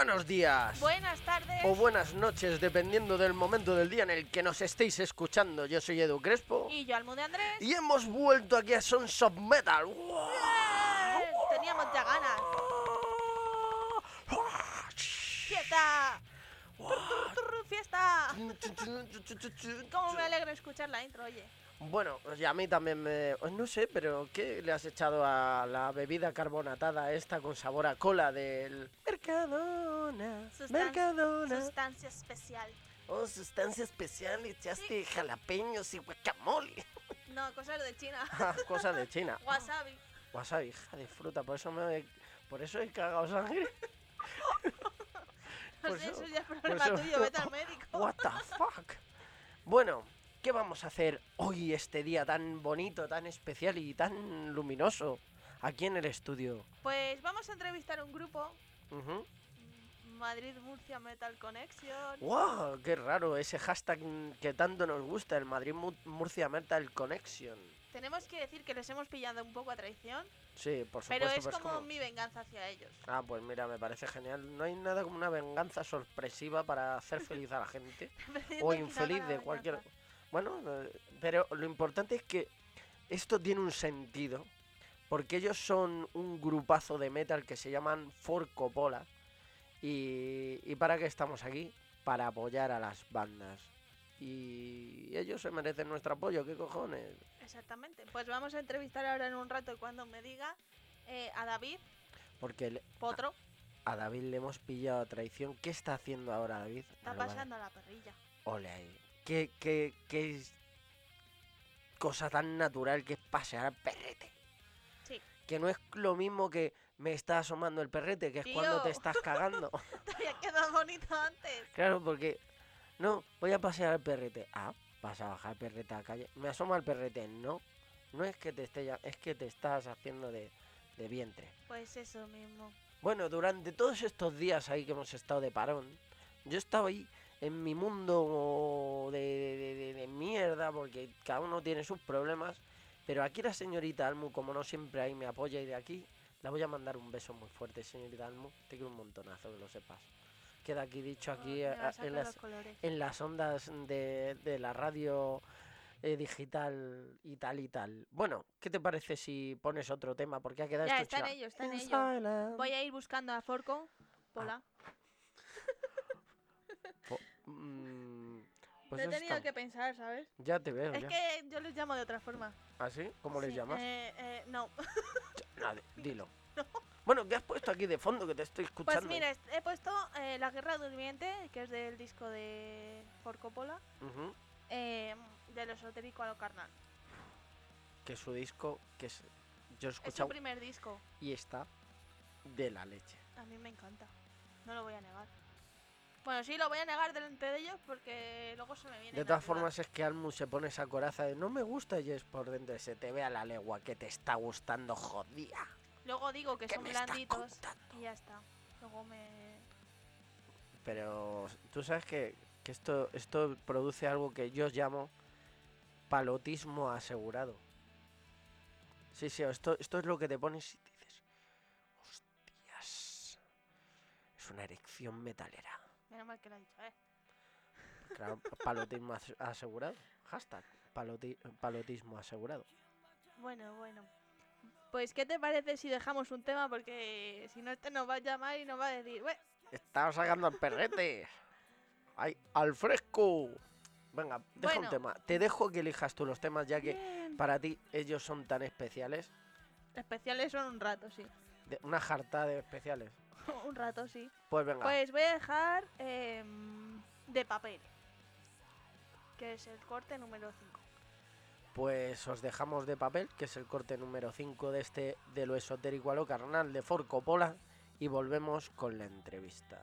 Buenos días. Buenas tardes. o buenas noches, dependiendo del momento del día en el que nos estéis escuchando. Yo soy Edu Crespo. Y yo, Almude Andrés. Y hemos vuelto aquí a Sons of Metal. ¡Wow! Teníamos ya ganas. ¡Fiesta! ¡Fiesta! ¿Cómo me alegra escuchar la intro, oye? Bueno, y a mí también me... pues No sé, pero ¿qué le has echado a la bebida carbonatada esta con sabor a cola del... Mercadona, Sustan- Mercadona. Sustancia especial. Oh, sustancia especial, echaste jalapeños y guacamole. No, cosas de China. Cosa de China. Wasabi. Wasabi, hija de fruta, por eso me... Por eso he cagado sangre. No Por sé, eso- eso ya es problema eso- tuyo, vete al médico. What the fuck? Bueno, ¿qué vamos a hacer hoy este día tan bonito, tan especial y tan luminoso aquí en el estudio? Pues vamos a entrevistar a un grupo, Ujú. Madrid-Murcia Metal Connection. ¡Wow! ¡Qué raro! Ese hashtag que tanto nos gusta, el Madrid Mu- Murcia Metal Connection. Tenemos que decir que les hemos pillado un poco a traición, Sí, por supuesto. pero es pues, como como- mi venganza hacia ellos. Ah, pues mira, me parece genial. No hay nada como una venganza sorpresiva para hacer feliz a la gente. O infeliz de cualquier... venganza. Bueno, pero lo importante es que esto tiene un sentido, porque ellos son un grupazo de metal que se llaman For Coppola. Y, ¿Y para qué estamos aquí? Para apoyar a las bandas. Y ellos se merecen nuestro apoyo, ¿qué cojones? Exactamente. Pues vamos a entrevistar ahora en un rato cuando me diga eh, a David Porque le- Potro. a David le hemos pillado a traición. ¿Qué está haciendo ahora David? Está va a- pasando la perrilla. Ole ahí. ¿Qué, qué, qué es- cosa tan natural que es pasear al perrete? Sí. Que no es lo mismo que me está asomando el perrete, que es cuando te estás cagando. Te había quedado bonito antes. claro, porque... No, voy a pasear al perrete. Ah, vas a bajar el perrete a la calle. Me asoma el perrete. No, no es que te esté ya... Es que te estás haciendo de, de vientre. Pues eso mismo. Bueno, durante todos estos días ahí que hemos estado de parón, yo estaba ahí en mi mundo de, de- de- de mierda, porque cada uno tiene sus problemas, pero aquí la señorita Almu, como no siempre ahí me apoya y de aquí, la voy a mandar un beso muy fuerte, señorita Almu, te quiero un montonazo, que lo sepas. Queda aquí dicho aquí Oh, a- en, las, en las ondas de, de la radio eh, digital y tal y tal. Bueno, ¿qué te parece si pones otro tema? Porque ha quedado Ya, esto está en cha- ello, está en In ello. silence. Voy a ir buscando a Forco. Pola. Po- mm, pues he tenido está- que pensar, ¿sabes? Ya te veo, Es ya. que yo les llamo de otra forma. ¿Así? ¿Cómo les Sí, llamas? eh, eh, no. No, di- dilo. Bueno, ¿qué has puesto aquí de fondo que te estoy escuchando? Pues mira, he puesto eh, La Guerra Durmiente, que es del disco de Forco Pola, Ujú, eh, de lo esotérico a lo carnal. Que su disco, que es... Yo he Es su escuchado primer disco. y está de la leche. A mí me encanta. No lo voy a negar. Bueno, sí, lo voy a negar delante de ellos porque luego se me viene. De todas formas es que Almu se pone esa coraza de no me gusta y es por dentro se te ve a la legua que te está gustando jodía. Luego digo que ¿Qué son blanditos y ya está. Luego me. Pero tú sabes que, que esto, esto produce algo que yo llamo palotismo asegurado. Sí, sí, esto, esto es lo que te pones y dices, hostias, es una erección metalera. Menos mal que lo ha dicho, ¿eh? Claro, palotismo ase- asegurado. Hashtag paloti- palotismo asegurado. Bueno, bueno. Pues, ¿qué te parece si dejamos un tema? Porque si no, este nos va a llamar y nos va a decir, "Bue, Estaba sacando al perrete. ¡Ay, al fresco! Venga, deja un Bueno. tema. Te dejo que elijas tú los temas ya que bien". para ti ellos son tan especiales. Especiales son un rato, sí. De- una jarta de especiales. un rato, sí. Pues venga. Pues voy a dejar em, de papel. Que es el corte número 5. Pues os dejamos de papel, que es el corte número 5 de este de lo esotérico a lo carnal de For Coppola, y volvemos con la entrevista.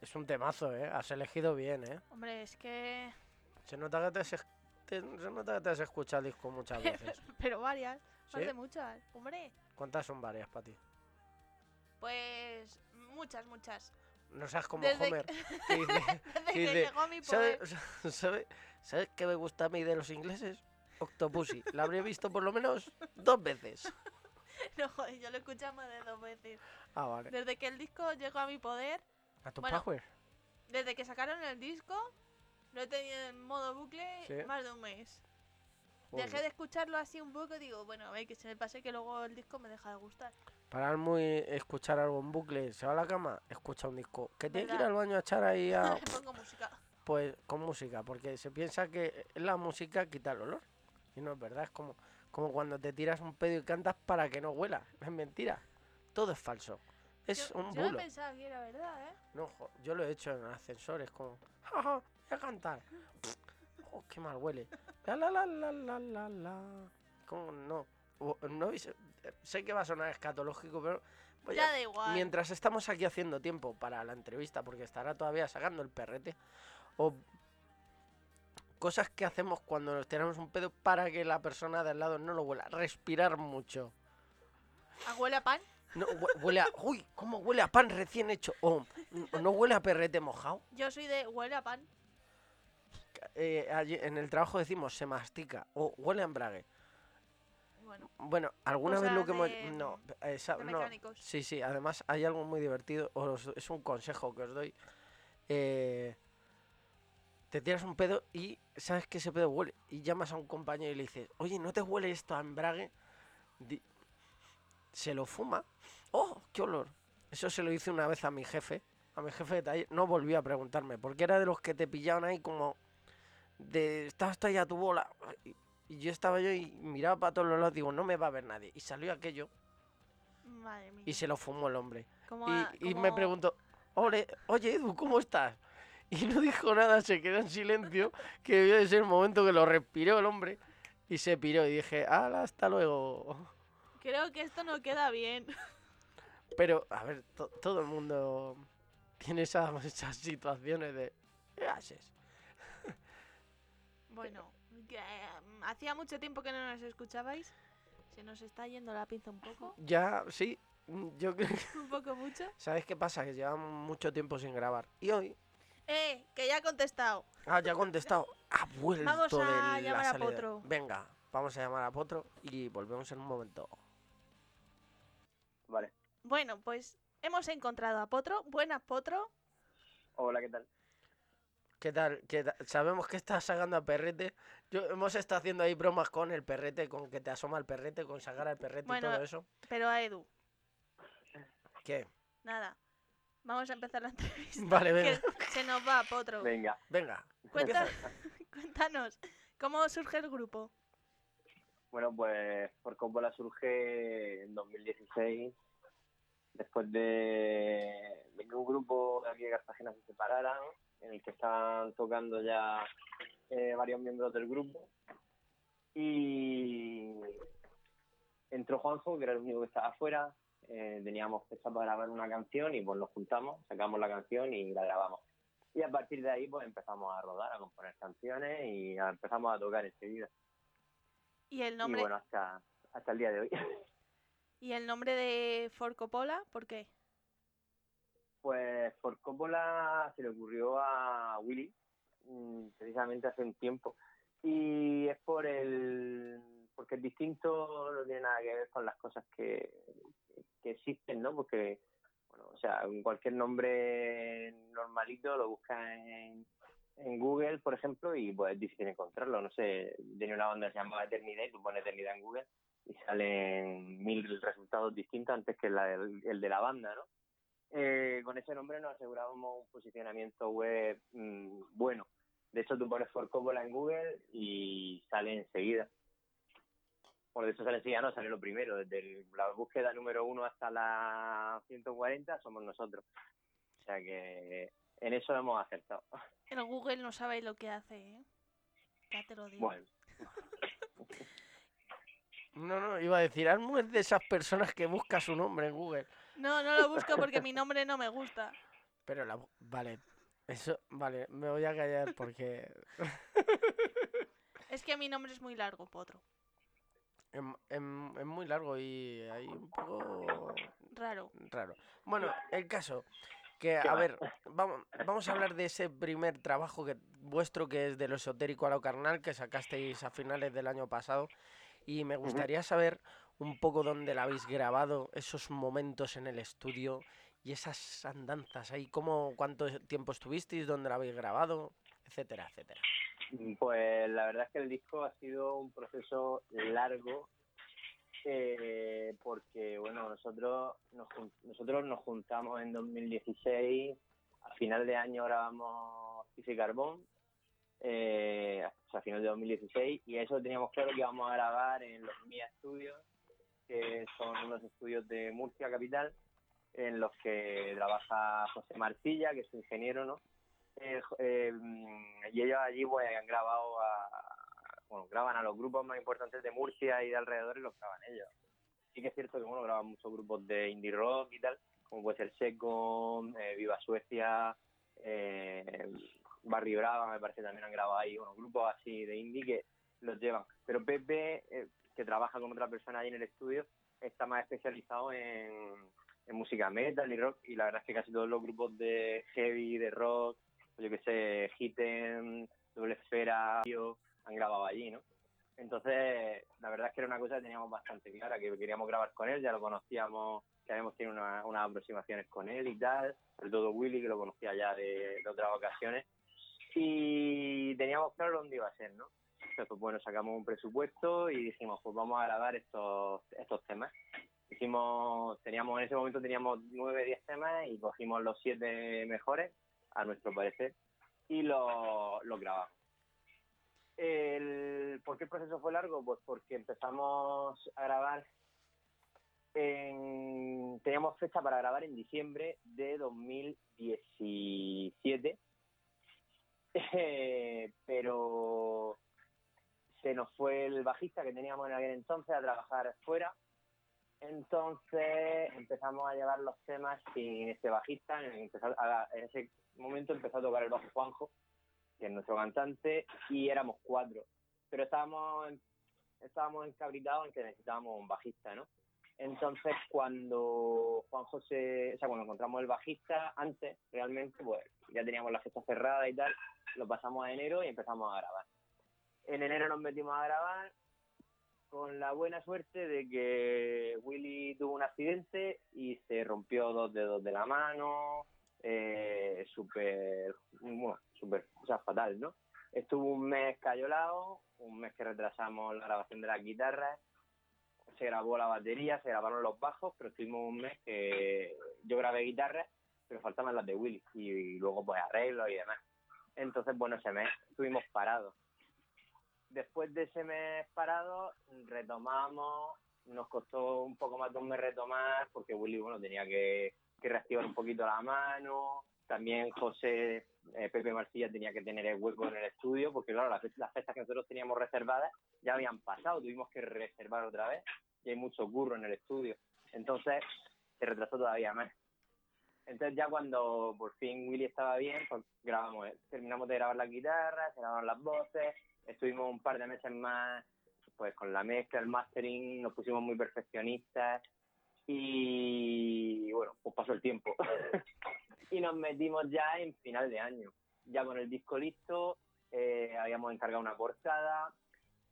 Es un temazo, ¿eh? Has elegido bien, ¿eh? Hombre, es que. Se nota que te te- se nota que te has escuchado el disco muchas veces. Pero varias. Más ¿Sí? de muchas. Hombre. ¿Cuántas son varias para ti? Pues. Muchas, muchas. No seas como Desde Homer. que dice, Desde que dice, llegó mi poder. ¿sabes, sabe- ¿Sabes qué me gusta a mí de los ingleses? Octopussy. La habré visto por lo menos dos veces. No, joder, yo lo he escuchado más de dos veces. Ah, vale. Desde que el disco llegó a mi poder, ¿A tu bueno, power? desde que sacaron el disco, lo he tenido en modo bucle Sí. más de un mes. Joder. Dejé de escucharlo así un poco y digo, bueno, a ver, que se me pase que luego el disco me deja de gustar. Para muy escuchar algo en bucle, se va a la cama, escucha un disco. Que tiene que ir al baño a echar ahí a... Pongo música. Pues con música, porque se piensa que la música quita el olor. Y no es verdad, es como, como cuando te tiras un pedo y cantas para que no huela. Es mentira. Todo es falso. Es yo, un yo no pensaba que era verdad, ¿eh? No, jo- yo lo he hecho en ascensores, como, jaja, voy a cantar. Oh, qué mal huele. La la la la la la la. ¿Cómo no? O- no sé que va a sonar escatológico, pero voy a- ya da igual. mientras estamos aquí haciendo tiempo para la entrevista, porque estará todavía sacando el perrete, o cosas que hacemos cuando nos tiramos un pedo para que la persona de al lado no lo huela. Respirar mucho. ¿A huele a pan? No, hue- huele a. Uy, ¿cómo huele a pan recién hecho? O n- no huele a perrete mojado. Yo soy de huele a pan. Eh, allí en el trabajo decimos se mastica o huele a embrague. Bueno, Bueno, alguna vez lo que hemos... No, de no. Sí, sí, además hay algo muy divertido, os- es un consejo que os doy. eh, te tiras un pedo y sabes que ese pedo huele y llamas a un compañero y le dices, oye, ¿no te huele esto a embrague? Di- se lo fuma. ¡Oh, qué olor! Eso se lo hice una vez a mi jefe, a mi jefe de taller, no volvió a preguntarme, porque era de los que te pillaban ahí como de, estabas tú ahí a tu bola. Y, yo estaba yo y miraba para todos los lados, digo, no me va a ver nadie. Y salió aquello madre mía. y se lo fumó el hombre. Como Y, me preguntó, "Ole, oye Edu, ¿cómo estás? Y no dijo nada, se quedó en silencio, que debió de ser el momento que lo respiró el hombre y se piró. Y dije, hala, hasta luego. Creo que esto no queda bien. Pero, a ver, to- todo el mundo tiene esas, esas situaciones de, ¿qué haces? Bueno, que, mm, hacía mucho tiempo que no nos escuchabais. Se nos está yendo la pinza un poco. Ya, sí, mm, yo creo que... Un poco mucho. ¿Sabes qué pasa? Que llevamos mucho tiempo sin grabar. Y hoy, Eh, que ya ha contestado. ah, ya ha contestado, ha vuelto Vamos de a la llamar a. Potro. Venga, vamos a llamar a Potro y volvemos en un momento. Vale. Bueno, pues hemos encontrado a Potro. Buenas, Potro. Hola, ¿qué tal? ¿Qué tal? ¿Qué tal? Sabemos que estás sacando a perrete. Yo, hemos estado haciendo ahí bromas con el perrete, con que te asoma el perrete, con sacar al perrete Bueno, y todo eso. Pero a Edu, ¿Qué? nada. Vamos a empezar la entrevista. Vale, venga. Que se nos va, Potro. Venga, Venga. Cuéntanos, ¿cómo surge el grupo? Bueno, pues por Coppola surge en 2016, después de, que un grupo de aquí de Cartagena se separara, en el que estaban tocando ya eh, varios miembros del grupo. Y entró Juanjo, que era el único que estaba afuera. eh, teníamos pensado grabar una canción y pues nos juntamos, sacamos la canción y la grabamos. Y a partir de ahí pues empezamos a rodar, a componer canciones y empezamos a tocar enseguida. Y el Y nombre, bueno, hasta, hasta el día de hoy. y el nombre de For Coppola, ¿por qué? Pues por Coppola se le ocurrió a Willy, mm, precisamente hace un tiempo. Y es por el porque es distinto, no tiene nada que ver con las cosas que, que existen, ¿no? Porque, bueno, o sea, cualquier nombre normalito lo buscas en, en Google, por ejemplo, y pues es difícil encontrarlo. No sé, tenía una banda que se llamaba Eternidad y tú pones Eternidad en Google y salen mil resultados distintos antes que la del- el de la banda, ¿no? Eh, con ese nombre nos asegurábamos un posicionamiento web mm, bueno. De hecho, tú pones For Coppola en Google y sale enseguida. Por eso sale enseguida, no, sale lo primero. Desde la búsqueda número uno hasta la 140 somos nosotros. O sea que en eso hemos acertado. El Google no sabe lo que hace, ¿eh? Ya te lo digo. Bueno, No, no, iba a decir, Almu es de esas personas que busca su nombre en Google. No, no lo busco porque mi nombre no me gusta. Pero la... Vale, eso... Vale, me voy a callar porque... Es que mi nombre es muy largo, Potro. Es, es- es muy largo y hay un poco Raro. raro. Bueno, el caso que, ¿Qué a ver, vamos, vamos a hablar de ese primer trabajo que vuestro que es de lo esotérico a lo carnal que sacasteis a finales del año pasado y me gustaría saber un poco dónde la habéis grabado, esos momentos en el estudio y esas andanzas ahí, cómo, cuánto tiempo estuvisteis, dónde la habéis grabado, etcétera, etcétera. Pues la verdad es que el disco ha sido un proceso largo eh, porque bueno nosotros nos, nosotros nos juntamos en 2016 a final de año grabamos Pizzi Carbón eh, o sea, a final de 2016 y eso teníamos claro que íbamos a grabar en los Mia Studios que son unos estudios de Murcia capital en los que trabaja José Martilla que es ingeniero no eh, mm, y ellos allí pues han grabado a, bueno, graban a los grupos más importantes de Murcia y de alrededor y los graban ellos. Sí que es cierto que bueno, graban muchos grupos de indie rock y tal, como puede ser Second, eh, Viva Suecia, eh, Barry Brava me parece también han grabado ahí, bueno, grupos así de indie que los llevan. Pero Pepe, eh, que trabaja con otra persona ahí en el estudio, está más especializado en, en música metal y rock y la verdad es que casi todos los grupos de heavy, de rock, yo que sé, Hitten, Doble Esfera, han grabado allí, ¿no? Entonces, la verdad es que era una cosa que teníamos bastante clara, que queríamos grabar con él, ya lo conocíamos, que habíamos tenido una- unas aproximaciones con él y tal, sobre todo Willy, que lo conocía ya de, otras ocasiones, y teníamos claro dónde iba a ser, ¿no? Entonces, pues bueno, sacamos un presupuesto y dijimos, pues vamos a grabar estos, estos temas. Hicimos, teníamos, en ese momento teníamos nueve, diez temas y cogimos los siete mejores, a nuestro parecer, y los los grabamos. ¿Por qué el proceso fue largo? Pues porque empezamos a grabar en, teníamos fecha para grabar en diciembre de 2017, Eh, pero se nos fue el bajista que teníamos en aquel entonces a trabajar fuera. Entonces empezamos a llevar los temas sin este bajista. En, en ese momento empezó a tocar el bajo Juanjo, que es nuestro cantante, y éramos cuatro. Pero estábamos, estábamos encabritados en que necesitábamos un bajista, ¿no? Entonces, cuando Juan José, o sea, cuando encontramos el bajista, antes realmente, pues ya teníamos la fecha cerrada y tal, lo pasamos a enero y empezamos a grabar. En enero nos metimos a grabar con la buena suerte de que Willy tuvo un accidente y se rompió dos dedos de la mano, eh, súper, bueno, súper, o sea, fatal, ¿no? Estuvo un mes cayolado, un mes que retrasamos la grabación de las guitarras, se grabó la batería, se grabaron los bajos, pero estuvimos un mes que yo grabé guitarras, pero faltaban las de Willy y, luego pues arreglos y demás. Entonces, bueno, ese mes estuvimos parados. Después de ese mes parado, retomamos, nos costó un poco más de un mes retomar, porque Willy, bueno, tenía que, que reactivar un poquito la mano, también José, eh, Pepe Marcilla tenía que tener el hueco en el estudio, porque claro, las, las fechas que nosotros teníamos reservadas ya habían pasado, tuvimos que reservar otra vez, y hay mucho curro en el estudio. Entonces, se retrasó todavía más. Entonces ya cuando por fin Willy estaba bien, pues grabamos, terminamos de grabar las guitarras, se grabaron las voces, estuvimos un par de meses más pues con la mezcla, el mastering, nos pusimos muy perfeccionistas y bueno, pues pasó el tiempo. y nos metimos ya en final de año, ya con el disco listo, eh, habíamos encargado una portada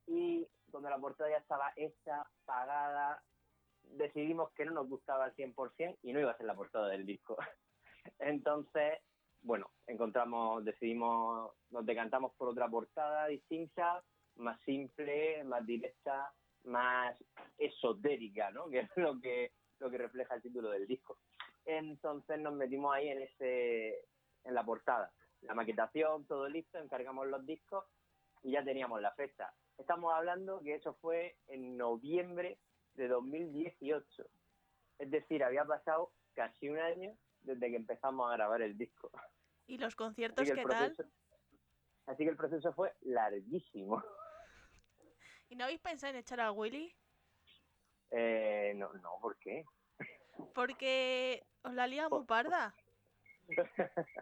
y cuando la portada ya estaba hecha, pagada, decidimos que no nos gustaba al 100% y no iba a ser la portada del disco. Entonces, bueno, encontramos, decidimos, nos decantamos por otra portada distinta, más simple, más directa, más esotérica, ¿no? Que es lo que, lo que refleja el título del disco. Entonces nos metimos ahí en ese, en la portada. La maquetación, todo listo, encargamos los discos y ya teníamos la fecha. Estamos hablando que eso fue en noviembre de 2018. Es decir, había pasado casi un año desde que empezamos a grabar el disco. ¿Y los conciertos qué tal? proceso, así que el proceso fue larguísimo. ¿Y no habéis pensado en echar a Willy? Eh, no, no, ¿por qué? Porque os la lía muy Por- parda.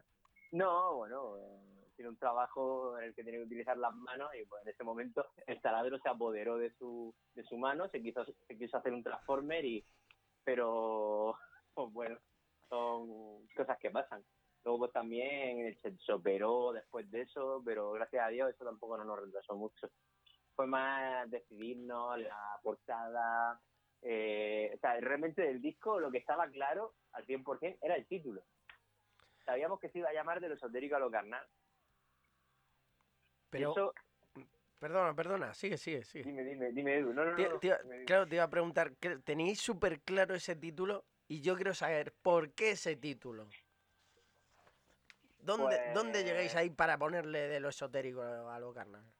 no, bueno, eh, tiene un trabajo en el que tiene que utilizar las manos y pues en ese momento el taladro se apoderó de su, de su mano, se quiso, se quiso hacer un transformer y pero pues bueno, son cosas que pasan. Luego pues también se operó después de eso, pero gracias a Dios eso tampoco no nos retrasó mucho. Fue más decidirnos la portada, eh, o sea, realmente del disco lo que estaba claro al 100% era el título. Sabíamos que se iba a llamar de lo esotérico a lo carnal. Pero, Eso- perdona, perdona, sigue, sigue, sigue. dime, dime, dime Edu. No, no, no, Te- no, te iba- dime, claro, te iba a preguntar, ¿qué- ¿tenéis súper claro ese título? Y yo quiero saber, ¿por qué ese título? ¿Dónde, ¿Dónde Pues- llegáis ahí para ponerle de lo esotérico a lo carnal?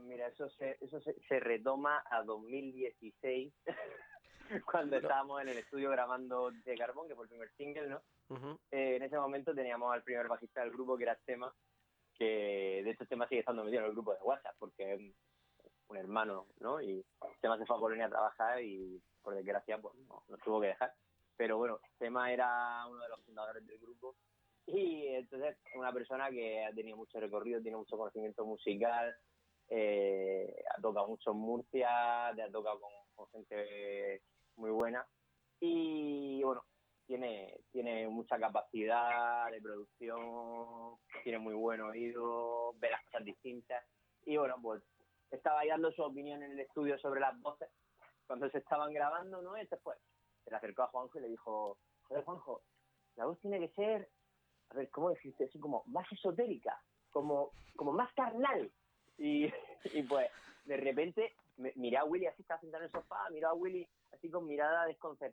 Pues mira, eso se, eso se, se retoma a 2016, cuando estábamos en el estudio grabando de Carbón, que fue el primer single, ¿no? Eh, en ese momento teníamos al primer bajista del grupo, que era Tema, que de hecho Tema sigue estando metido en el grupo de WhatsApp, porque es un- hermano, ¿no? Y Tema se fue a Polonia a trabajar y por desgracia pues no, nos tuvo que dejar. Pero bueno, Tema era uno de los fundadores del grupo y entonces es una persona que ha tenido mucho recorrido, tiene mucho conocimiento musical, eh, ha tocado mucho en Murcia, ha tocado con, gente muy buena y bueno, tiene, tiene mucha capacidad de producción, tiene muy buen oído, ve las cosas distintas. Y bueno, pues estaba dando su opinión en el estudio sobre las voces cuando se estaban grabando, ¿no? Y después se le acercó a Juanjo y le dijo, joder, Juanjo, la voz tiene que ser, a ver, ¿cómo? Así como más esotérica, como, como más carnal. Y, y pues, de repente, miré a Willy así, estaba sentado en el sofá, miró a Willy así con mirada desconcertante